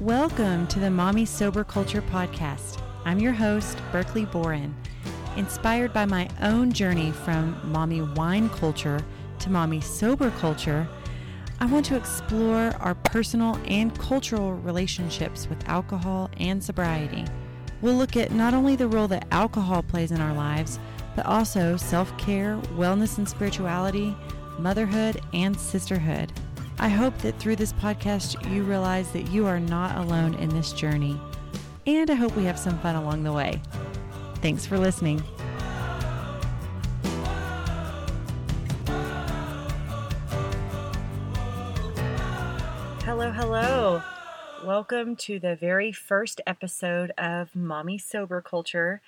Welcome to the Mommy Sober Culture Podcast. I'm your host, Berkeley Boren. Inspired by my own journey from mommy wine culture to mommy sober culture, I want to explore our personal and cultural relationships with alcohol and sobriety. We'll look at not only the role that alcohol plays in our lives, but also self care, wellness and spirituality, motherhood, and sisterhood. I hope that through this podcast, you realize that you are not alone in this journey. And I hope we have some fun along the way. Thanks for listening. Hello, hello. Welcome to the very first episode of Mommy Sober Culture.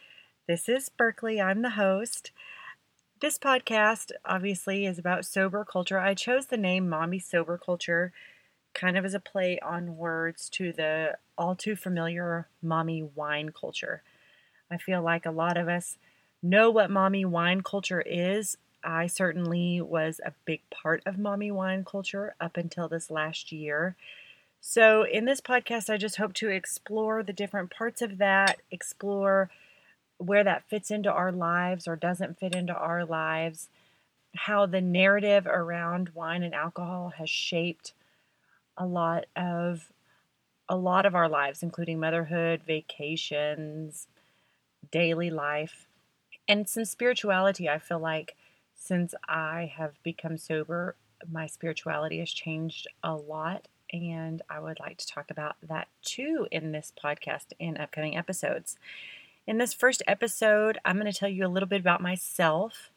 This is Berkeley. I'm the host. This podcast obviously is about sober culture. I chose the name Mommy Sober Culture kind of as a play on words to the all too familiar mommy wine culture. I feel like a lot of us know what mommy wine culture is. I certainly was a big part of mommy wine culture up until this last year. So, in this podcast, I just hope to explore the different parts of that, explore where that fits into our lives or doesn't fit into our lives, how the narrative around wine and alcohol has shaped a lot of a lot of our lives including motherhood, vacations, daily life, and some spirituality. I feel like since I have become sober, my spirituality has changed a lot and I would like to talk about that too in this podcast in upcoming episodes. In this first episode, I'm going to tell you a little bit about myself.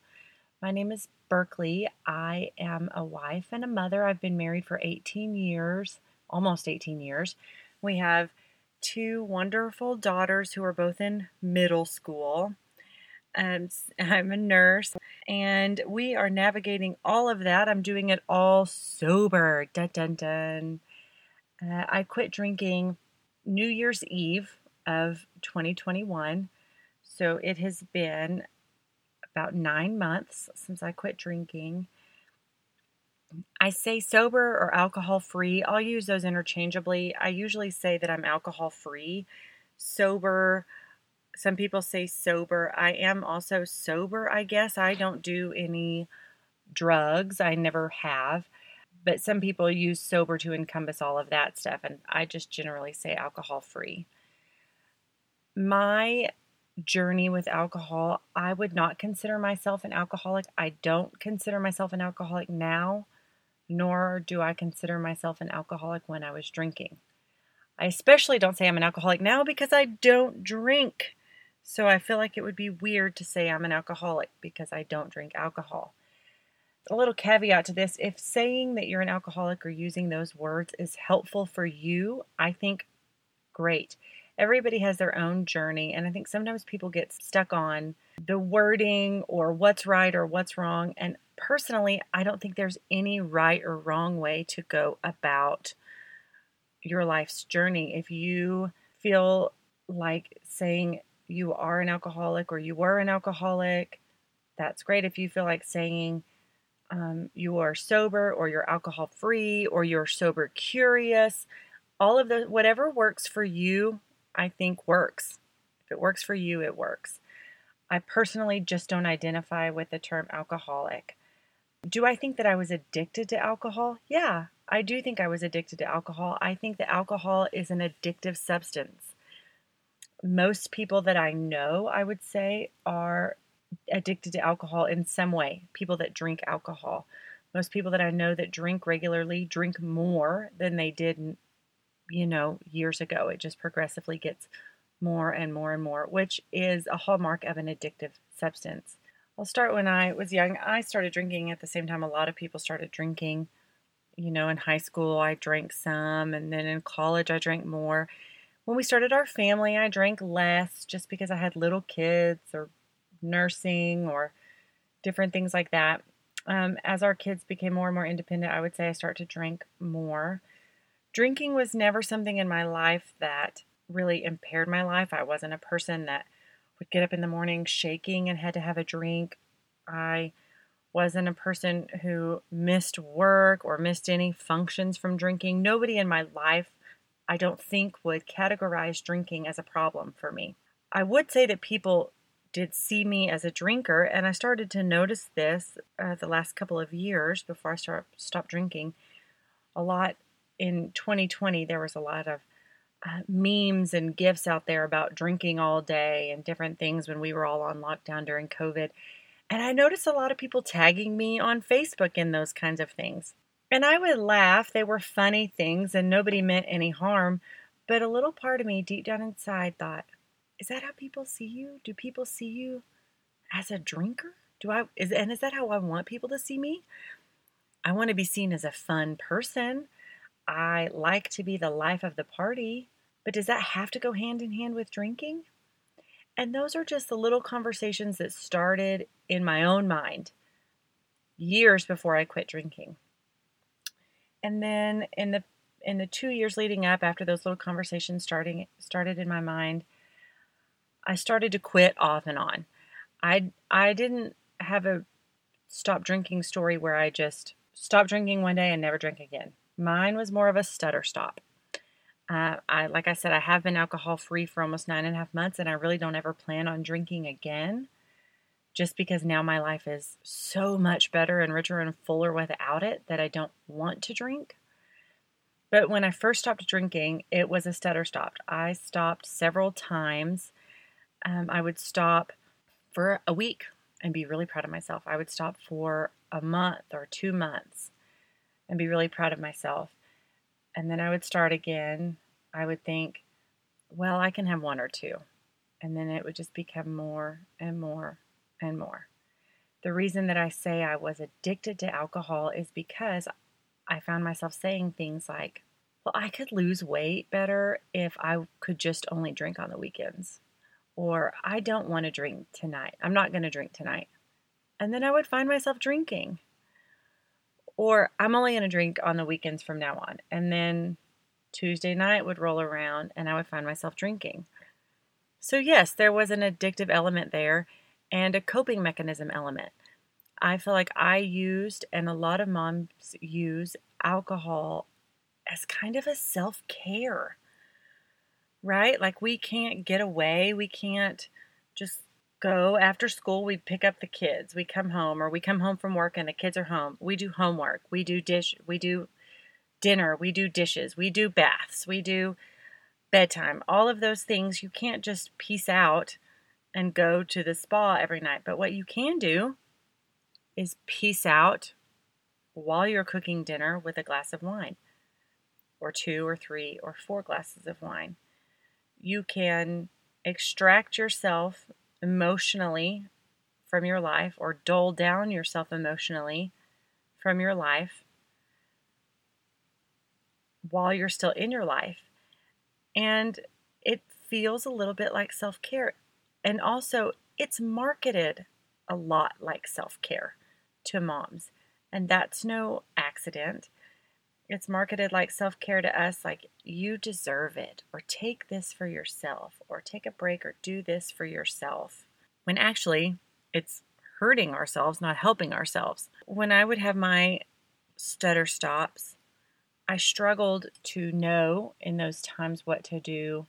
My name is Berkeley. I am a wife and a mother. I've been married for 18 years, almost 18 years. We have two wonderful daughters who are both in middle school. Um, I'm a nurse, and we are navigating all of that. I'm doing it all sober. Dun dun dun. Uh, I quit drinking New Year's Eve of 2021. So it has been about nine months since I quit drinking. I say sober or alcohol free. I'll use those interchangeably. I usually say that I'm alcohol free. Sober, some people say sober. I am also sober, I guess. I don't do any drugs, I never have. But some people use sober to encompass all of that stuff, and I just generally say alcohol free my journey with alcohol, I would not consider myself an alcoholic. I don't consider myself an alcoholic now, nor do I consider myself an alcoholic when I was drinking. I especially don't say I'm an alcoholic now because I don't drink. So I feel like it would be weird to say I'm an alcoholic because I don't drink alcohol. A little caveat to this if saying that you're an alcoholic or using those words is helpful for you, I think great everybody has their own journey. And I think sometimes people get stuck on the wording or what's right or what's wrong. And personally, I don't think there's any right or wrong way to go about your life's journey. If you feel like saying you are an alcoholic or you were an alcoholic, that's great. If you feel like saying um, you are sober or you're alcohol free or you're sober curious, all of the whatever works for you I think works. If it works for you, it works. I personally just don't identify with the term alcoholic. Do I think that I was addicted to alcohol? Yeah, I do think I was addicted to alcohol. I think that alcohol is an addictive substance. Most people that I know, I would say, are addicted to alcohol in some way. People that drink alcohol. Most people that I know that drink regularly drink more than they did you know, years ago. It just progressively gets more and more and more, which is a hallmark of an addictive substance. I'll start when I was young. I started drinking at the same time a lot of people started drinking. You know, in high school, I drank some, and then in college, I drank more. When we started our family, I drank less just because I had little kids or nursing or different things like that. Um, as our kids became more and more independent, I would say I start to drink more. Drinking was never something in my life that really impaired my life. I wasn't a person that would get up in the morning shaking and had to have a drink. I wasn't a person who missed work or missed any functions from drinking. Nobody in my life I don't think would categorize drinking as a problem for me. I would say that people did see me as a drinker, and I started to notice this uh, the last couple of years before I start, stopped drinking. A lot in 2020, there was a lot of uh, memes and gifs out there about drinking all day and different things when we were all on lockdown during COVID. And I noticed a lot of people tagging me on Facebook in those kinds of things. And I would laugh. They were funny things and nobody meant any harm. But a little part of me deep down inside thought, is that how people see you? Do people see you as a drinker? Do I is and is that how I want people to see me? I want to be seen as a fun person. I like to be the life of the party, but does that have to go hand in hand with drinking? And those are just the little conversations that started in my own mind years before I quit drinking. And then in the in the 2 years leading up after those little conversations starting started in my mind, I started to quit off and on. I I didn't have a stop drinking story where I just stopped drinking one day and never drank again. Mine was more of a stutter stop. Uh, I like I said, I have been alcohol free for almost nine and a half months, and I really don't ever plan on drinking again. Just because now my life is so much better and richer and fuller without it that I don't want to drink. But when I first stopped drinking, it was a stutter stop. I stopped several times um, I would stop for a week and be really proud of myself. I would stop for a month or two months and be really proud of myself. And then I would start again. I would think, well, I can have one or two. And then it would just become more and more and more. The reason that I say I was addicted to alcohol is because I found myself saying things like, well, I could lose weight better if I could just only drink on the weekends or I don't want to drink tonight. I'm not going to drink tonight. And then I would find myself drinking. Or I'm only going to drink on the weekends from now on. And then Tuesday night would roll around and I would find myself drinking. So, yes, there was an addictive element there and a coping mechanism element. I feel like I used, and a lot of moms use, alcohol as kind of a self care right? Like we can't get away. We can't just go after school. We pick up the kids. We come home or we come home from work and the kids are home. We do homework. We do dish. We do dinner. We do dishes. We do baths. We do bedtime. All of those things you can't just piece out and go to the spa every night. But what you can do is piece out while you're cooking dinner with a glass of wine, or two, or three, or four glasses of wine you can extract yourself emotionally from your life or dull down yourself emotionally from your life while you're still in your life. And it feels a little bit like self care. And also, it's marketed a lot like self care to moms. And that's no accident. It's marketed like self care to us, like you deserve it, or take this for yourself, or take a break, or do this for yourself. When actually, it's hurting ourselves, not helping ourselves. When I would have my stutter stops, I struggled to know in those times what to do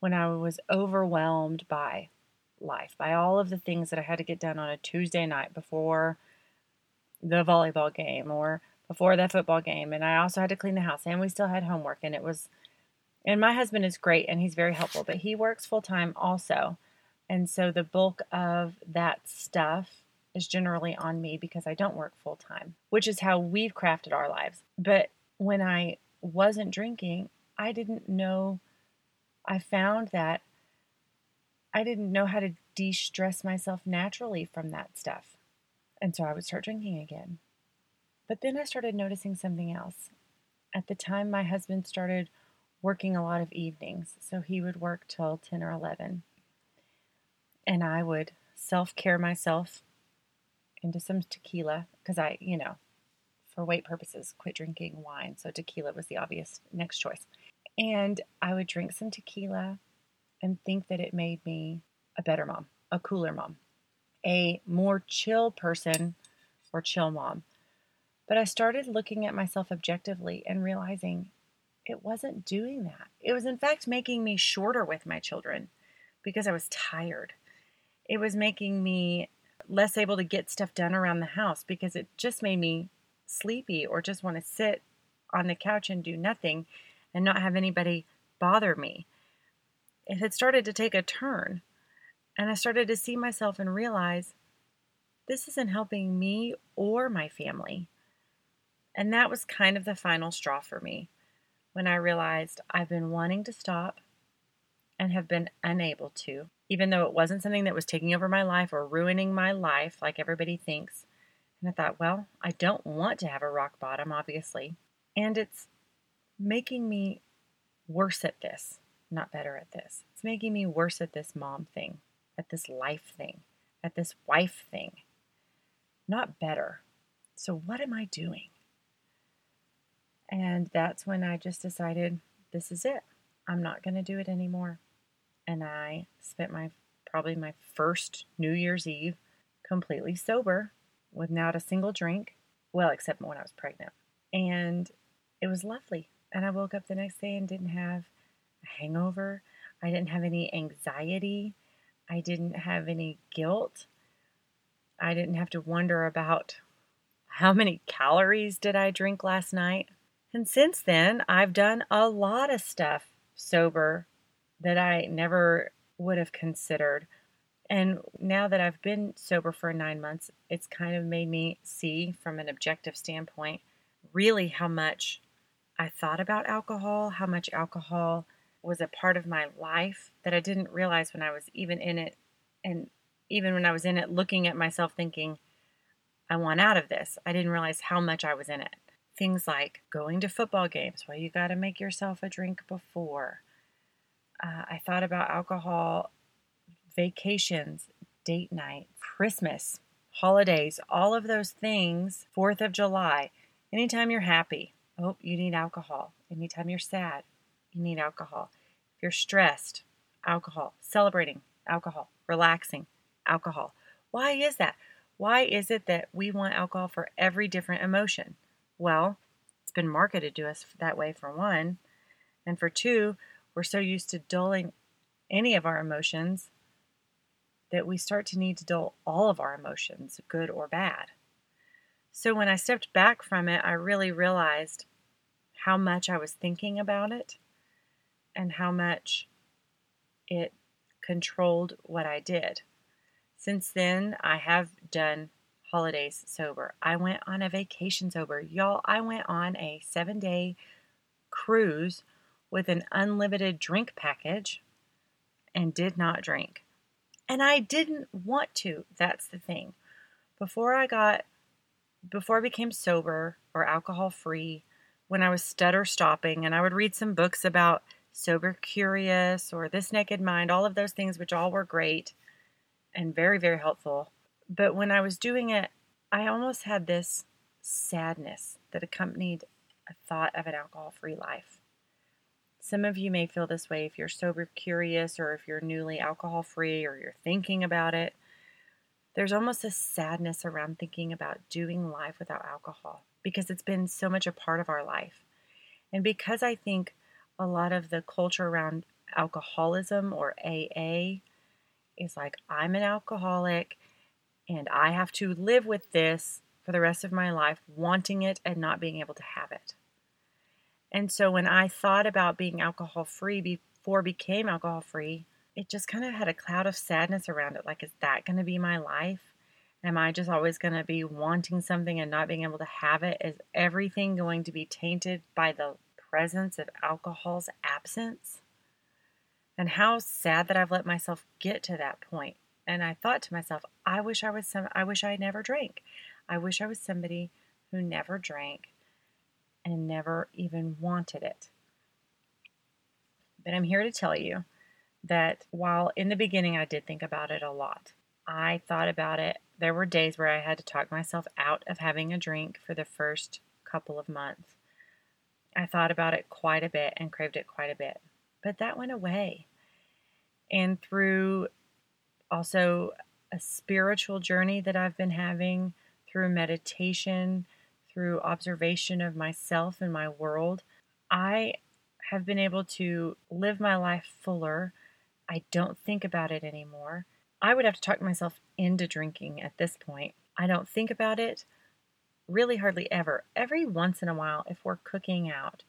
when I was overwhelmed by life, by all of the things that I had to get done on a Tuesday night before the volleyball game or before that football game and I also had to clean the house and we still had homework and it was and my husband is great and he's very helpful but he works full time also and so the bulk of that stuff is generally on me because I don't work full time which is how we've crafted our lives but when I wasn't drinking I didn't know I found that I didn't know how to de-stress myself naturally from that stuff and so I would start drinking again but then I started noticing something else. At the time, my husband started working a lot of evenings, so he would work till 10 or 11. And I would self care myself into some tequila because I, you know, for weight purposes, quit drinking wine. So tequila was the obvious next choice. And I would drink some tequila and think that it made me a better mom, a cooler mom, a more chill person or chill mom. But I started looking at myself objectively and realizing it wasn't doing that. It was, in fact, making me shorter with my children because I was tired. It was making me less able to get stuff done around the house because it just made me sleepy or just want to sit on the couch and do nothing and not have anybody bother me. It had started to take a turn, and I started to see myself and realize this isn't helping me or my family. And that was kind of the final straw for me when I realized I've been wanting to stop and have been unable to, even though it wasn't something that was taking over my life or ruining my life like everybody thinks. And I thought, well, I don't want to have a rock bottom, obviously. And it's making me worse at this, not better at this. It's making me worse at this mom thing, at this life thing, at this wife thing, not better. So, what am I doing? And that's when I just decided this is it. I'm not going to do it anymore. And I spent my probably my first New Year's Eve completely sober with not a single drink. Well, except when I was pregnant. And it was lovely. And I woke up the next day and didn't have a hangover. I didn't have any anxiety. I didn't have any guilt. I didn't have to wonder about how many calories did I drink last night. And since then, I've done a lot of stuff sober that I never would have considered. And now that I've been sober for nine months, it's kind of made me see from an objective standpoint really how much I thought about alcohol, how much alcohol was a part of my life that I didn't realize when I was even in it. And even when I was in it, looking at myself thinking, I want out of this, I didn't realize how much I was in it. Things like going to football games, well, you got to make yourself a drink before. Uh, I thought about alcohol, vacations, date night, Christmas, holidays, all of those things, 4th of July, anytime you're happy, Oh, you need alcohol. Anytime you're sad, you need alcohol. If you're stressed, alcohol. Celebrating, alcohol. Relaxing, alcohol. Why is that? Why is it that we want alcohol for every different emotion? Well, it's been marketed to us that way for one. And for two, we're so used to dulling any of our emotions that we start to need to dull all of our emotions, good or bad. So when I stepped back from it, I really realized how much I was thinking about it and how much it controlled what I did. Since then, I have done holidays sober. I went on a vacation sober. Y'all, I went on a seven day cruise with an unlimited drink package and did not drink. And I didn't want to. That's the thing. Before I got before I became sober or alcohol free, when I was stutter stopping, and I would read some books about sober curious or this naked mind, all of those things, which all were great and very, very helpful. But when I was doing it, I almost had this sadness that accompanied a thought of an alcohol free life. Some of you may feel this way if you're sober curious or if you're newly alcohol free or you're thinking about it there's almost a sadness around thinking about doing life without alcohol because it's been so much a part of our life. And because I think a lot of the culture around alcoholism or AA is like, I'm an alcoholic and I have to live with this for the rest of my life, wanting it and not being able to have it. And so when I thought about being alcohol free before became alcohol free, it just kind of had a cloud of sadness around it. Like, is that going to be my life? Am I just always going to be wanting something and not being able to have it? Is everything going to be tainted by the presence of alcohol's absence? And how sad that I've let myself get to that point. And I thought to myself, I wish I was some I wish I never drank. I wish I was somebody who never drank and never even wanted it. But I'm here to tell you that while in the beginning I did think about it a lot, I thought about it. There were days where I had to talk myself out of having a drink for the first couple of months. I thought about it quite a bit and craved it quite a bit, but that went away. And through also a spiritual journey that I've been having, through meditation, through observation of myself and my world, I have been able to live my life fuller. I don't think about it anymore. I would have to talk myself into drinking at this point. I don't think about it really hardly ever. Every once in a while, if we're cooking out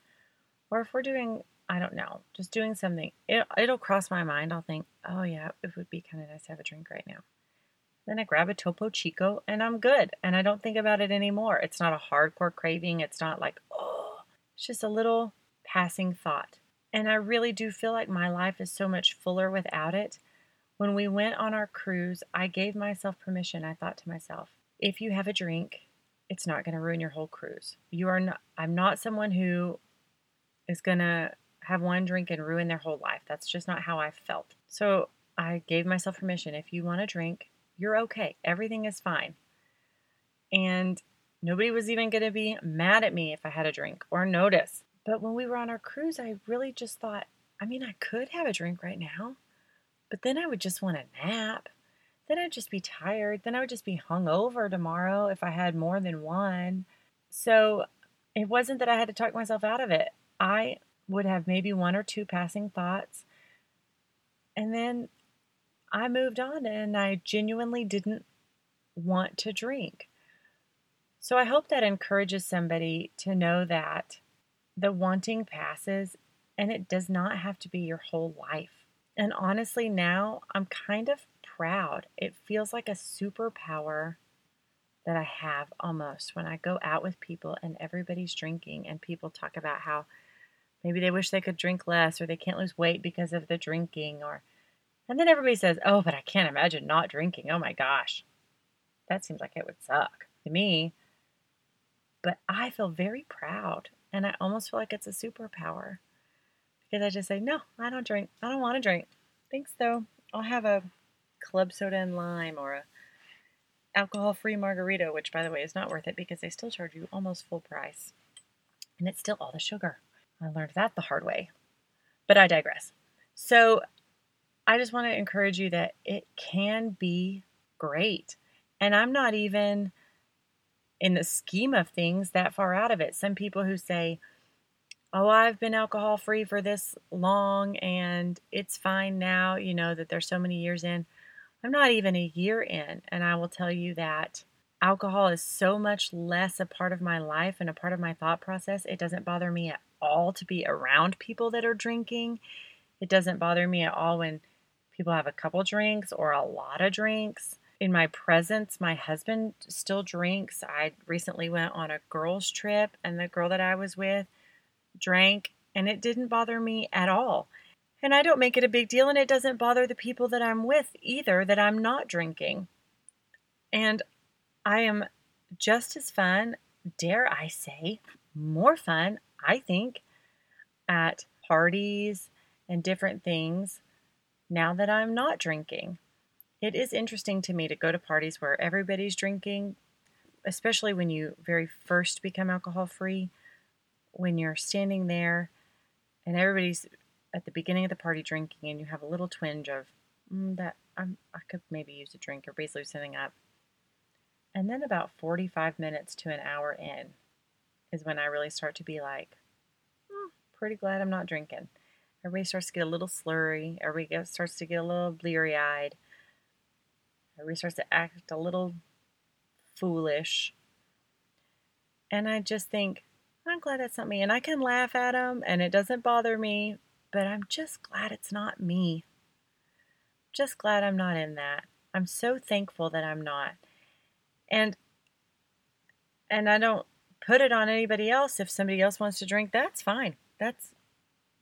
or if we're doing, I don't know, just doing something, it, it'll cross my mind. I'll think, oh yeah, it would be kind of nice to have a drink right now. Then I grab a Topo Chico and I'm good. And I don't think about it anymore. It's not a hardcore craving. It's not like, oh, it's just a little passing thought. And I really do feel like my life is so much fuller without it. When we went on our cruise, I gave myself permission. I thought to myself, if you have a drink, it's not going to ruin your whole cruise. You are not, I'm not someone who is going to have one drink and ruin their whole life. That's just not how I felt. So I gave myself permission. If you want to drink, you're okay. Everything is fine. And nobody was even going to be mad at me if I had a drink or notice. But when we were on our cruise, I really just thought, I mean, I could have a drink right now, but then I would just want a nap. Then I'd just be tired. Then I would just be hungover tomorrow if I had more than one. So it wasn't that I had to talk myself out of it. I would have maybe one or two passing thoughts. And then I moved on and I genuinely didn't want to drink. So I hope that encourages somebody to know that the wanting passes and it does not have to be your whole life. And honestly, now I'm kind of proud. It feels like a superpower that I have almost when I go out with people and everybody's drinking and people talk about how maybe they wish they could drink less or they can't lose weight because of the drinking or and then everybody says, "Oh, but I can't imagine not drinking. Oh my gosh." That seems like it would suck to me. But I feel very proud and I almost feel like it's a superpower because I just say, "No, I don't drink. I don't want to drink." Thanks though. I'll have a club soda and lime or a alcohol-free margarita, which by the way is not worth it because they still charge you almost full price. And it's still all the sugar. I learned that the hard way. But I digress. So I just want to encourage you that it can be great. And I'm not even in the scheme of things that far out of it. Some people who say, Oh, I've been alcohol free for this long and it's fine now, you know, that there's so many years in. I'm not even a year in. And I will tell you that alcohol is so much less a part of my life and a part of my thought process. It doesn't bother me at all to be around people that are drinking. It doesn't bother me at all when people have a couple drinks or a lot of drinks. In my presence, my husband still drinks. I recently went on a girls' trip, and the girl that I was with drank, and it didn't bother me at all. And I don't make it a big deal, and it doesn't bother the people that I'm with either that I'm not drinking. And I am just as fun, dare I say, more fun, I think, at parties and different things now that I'm not drinking. It is interesting to me to go to parties where everybody's drinking, especially when you very first become alcohol free, when you're standing there and everybody's at the beginning of the party drinking and you have a little twinge of mm, that I'm, I could maybe use a drink or breeze loosening up. And then about 45 minutes to an hour in is when I really start to be like, mm, pretty glad I'm not drinking. Everybody starts to get a little slurry. Everybody starts to get a little bleary eyed. Everybody starts to act a little foolish. And I just think, I'm glad that's not me. And I can laugh at them and it doesn't bother me, but I'm just glad it's not me. Just glad I'm not in that. I'm so thankful that I'm not. And and I don't put it on anybody else. If somebody else wants to drink, that's fine. That's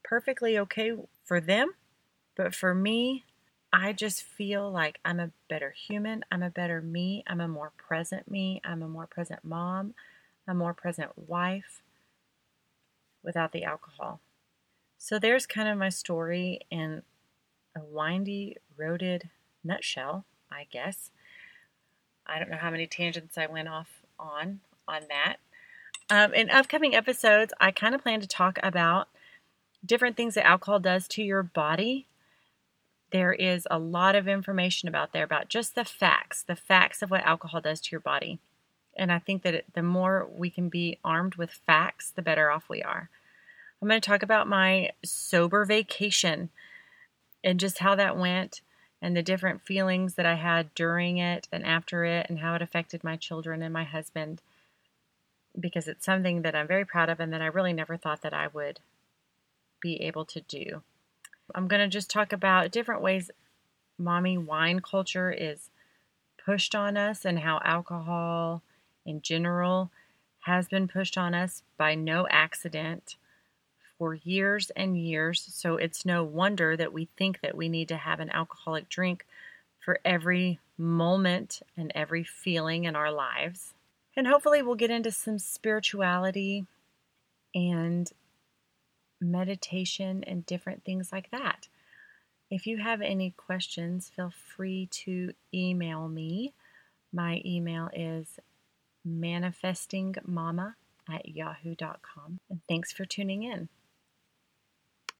perfectly okay for them. But for me, I just feel like I'm a better human. I'm a better me. I'm a more present me. I'm a more present mom. A more present wife without the alcohol. So there's kind of my story in a windy, roaded nutshell, I guess. I don't know how many tangents I went off on on that. Um, in upcoming episodes, I kind of plan to talk about different things that alcohol does to your body. There is a lot of information about there about just the facts, the facts of what alcohol does to your body. And I think that it, the more we can be armed with facts, the better off we are. I'm going to talk about my sober vacation and just how that went and the different feelings that I had during it and after it and how it affected my children and my husband because it's something that I'm very proud of and that I really never thought that I would be able to do. I'm going to just talk about different ways mommy wine culture is pushed on us and how alcohol in general has been pushed on us by no accident for years and years. So it's no wonder that we think that we need to have an alcoholic drink for every moment and every feeling in our lives. And hopefully, we'll get into some spirituality and meditation and different things like that. If you have any questions, feel free to email me. My email is manifestingmama at yahoo.com. And thanks for tuning in.